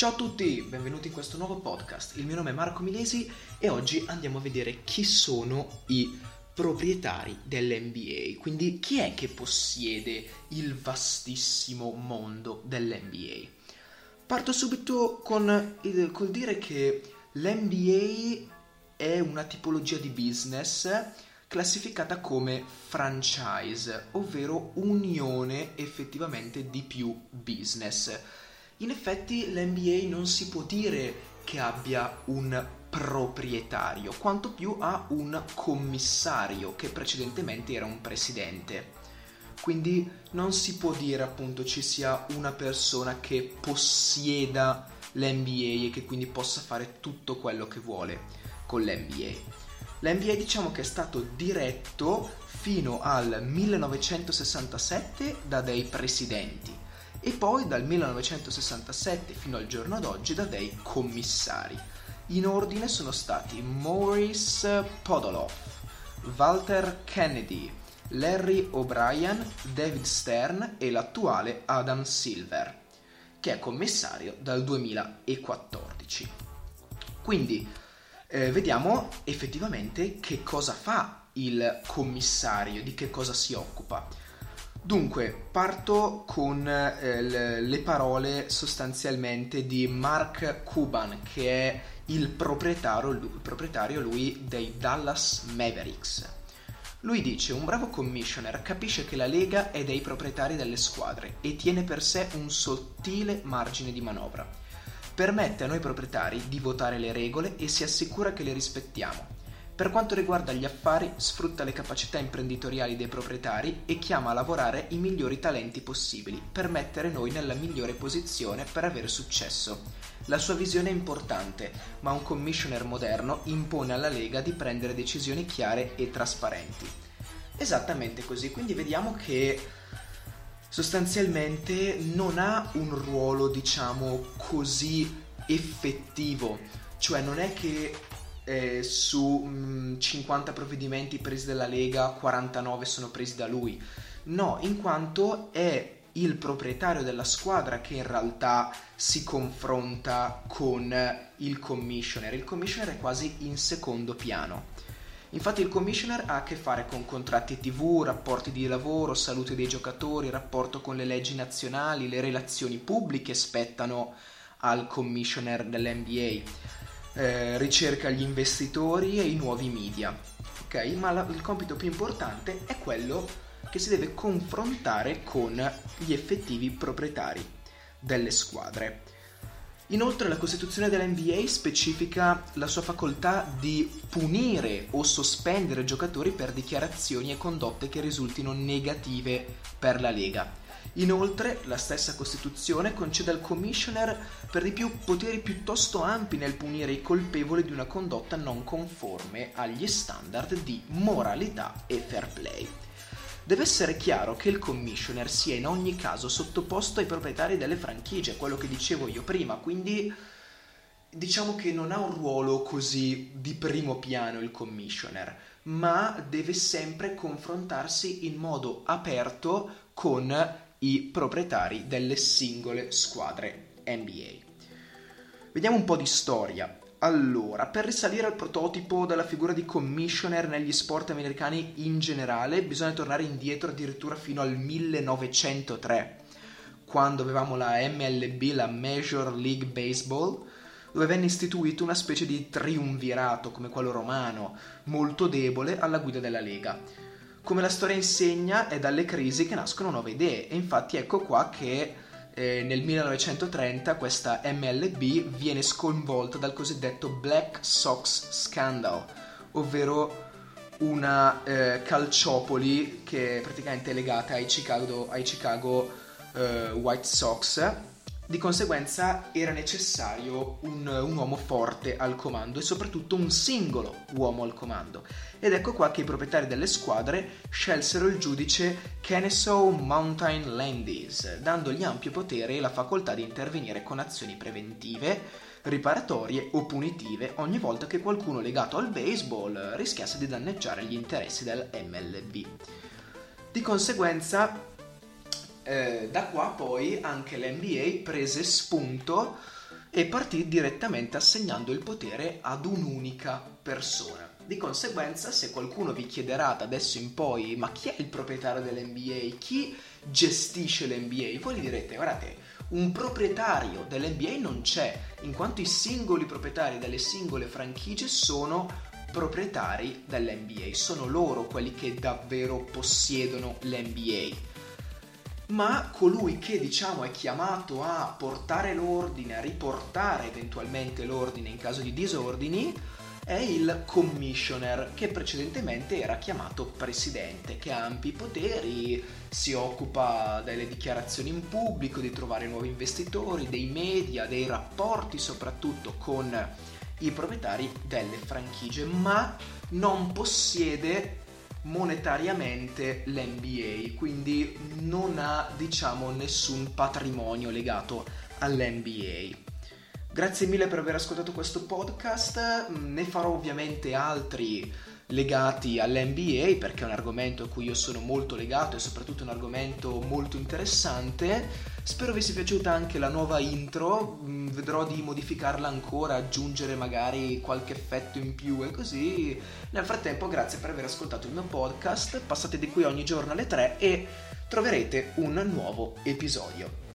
Ciao a tutti, benvenuti in questo nuovo podcast. Il mio nome è Marco Milesi e oggi andiamo a vedere chi sono i proprietari dell'NBA, quindi chi è che possiede il vastissimo mondo dell'NBA. Parto subito con il, col dire che l'NBA è una tipologia di business classificata come franchise, ovvero unione effettivamente di più business. In effetti l'NBA non si può dire che abbia un proprietario, quanto più ha un commissario che precedentemente era un presidente. Quindi non si può dire appunto ci sia una persona che possieda l'NBA e che quindi possa fare tutto quello che vuole con l'NBA. L'NBA diciamo che è stato diretto fino al 1967 da dei presidenti e poi dal 1967 fino al giorno d'oggi da dei commissari. In ordine sono stati Maurice Podoloff, Walter Kennedy, Larry O'Brien, David Stern e l'attuale Adam Silver, che è commissario dal 2014. Quindi eh, vediamo effettivamente che cosa fa il commissario, di che cosa si occupa. Dunque, parto con eh, le parole sostanzialmente di Mark Cuban, che è il proprietario, il proprietario lui dei Dallas Mavericks. Lui dice: Un bravo commissioner capisce che la Lega è dei proprietari delle squadre e tiene per sé un sottile margine di manovra. Permette a noi proprietari di votare le regole e si assicura che le rispettiamo. Per quanto riguarda gli affari, sfrutta le capacità imprenditoriali dei proprietari e chiama a lavorare i migliori talenti possibili per mettere noi nella migliore posizione per avere successo. La sua visione è importante, ma un commissioner moderno impone alla Lega di prendere decisioni chiare e trasparenti. Esattamente così, quindi vediamo che sostanzialmente non ha un ruolo, diciamo, così effettivo, cioè non è che eh, su mh, 50 provvedimenti presi dalla Lega, 49 sono presi da lui. No, in quanto è il proprietario della squadra che in realtà si confronta con il commissioner. Il commissioner è quasi in secondo piano. Infatti il commissioner ha a che fare con contratti TV, rapporti di lavoro, salute dei giocatori, rapporto con le leggi nazionali, le relazioni pubbliche spettano al commissioner dell'NBA, eh, ricerca gli investitori e i nuovi media. Ok, ma la, il compito più importante è quello che si deve confrontare con gli effettivi proprietari delle squadre. Inoltre la Costituzione dell'NBA specifica la sua facoltà di punire o sospendere giocatori per dichiarazioni e condotte che risultino negative per la Lega. Inoltre, la stessa Costituzione concede al Commissioner per di più poteri piuttosto ampi nel punire i colpevoli di una condotta non conforme agli standard di moralità e fair play. Deve essere chiaro che il commissioner sia in ogni caso sottoposto ai proprietari delle franchigie, quello che dicevo io prima, quindi diciamo che non ha un ruolo così di primo piano il commissioner, ma deve sempre confrontarsi in modo aperto con i proprietari delle singole squadre NBA. Vediamo un po' di storia. Allora, per risalire al prototipo della figura di commissioner negli sport americani in generale, bisogna tornare indietro addirittura fino al 1903, quando avevamo la MLB, la Major League Baseball, dove venne istituito una specie di triumvirato come quello romano, molto debole alla guida della Lega. Come la storia insegna, è dalle crisi che nascono nuove idee, e infatti ecco qua che eh, nel 1930 questa MLB viene sconvolta dal cosiddetto Black Sox Scandal, ovvero una eh, calciopoli che è praticamente legata ai Chicago, ai Chicago eh, White Sox di conseguenza era necessario un, un, uomo forte al comando e soprattutto un singolo uomo al comando. Ed ecco qua che i proprietari delle squadre scelsero il giudice Kennesaw Mountain Landis, dandogli ampio potere e la facoltà di intervenire con azioni preventive, riparatorie o punitive ogni volta che qualcuno legato al baseball rischiasse di danneggiare gli interessi del MLB. Di conseguenza eh, da qua poi anche l'NBA prese spunto e partì direttamente assegnando il potere ad un'unica persona. Di conseguenza, se qualcuno vi chiederà da adesso in poi, ma chi è il proprietario dell'NBA? Chi gestisce l'NBA? Voi gli direte, guardate, un proprietario dell'NBA non c'è, in quanto i singoli proprietari delle singole franchigie sono proprietari dell'NBA, sono loro quelli che davvero possiedono l'NBA ma colui che diciamo è chiamato a portare l'ordine, a riportare eventualmente l'ordine in caso di disordini, è il commissioner che precedentemente era chiamato presidente, che ha ampi poteri, si occupa delle dichiarazioni in pubblico, di trovare nuovi investitori, dei media, dei rapporti soprattutto con i proprietari delle franchigie, ma non possiede monetariamente l'NBA, quindi non ha diciamo nessun patrimonio legato all'NBA. Grazie mille per aver ascoltato questo podcast, ne farò ovviamente altri legati all'NBA perché è un argomento a cui io sono molto legato e soprattutto un argomento molto interessante. Spero vi sia piaciuta anche la nuova intro, mm, vedrò di modificarla ancora, aggiungere magari qualche effetto in più e così. Nel frattempo grazie per aver ascoltato il mio podcast, passate di qui ogni giorno alle 3 e troverete un nuovo episodio.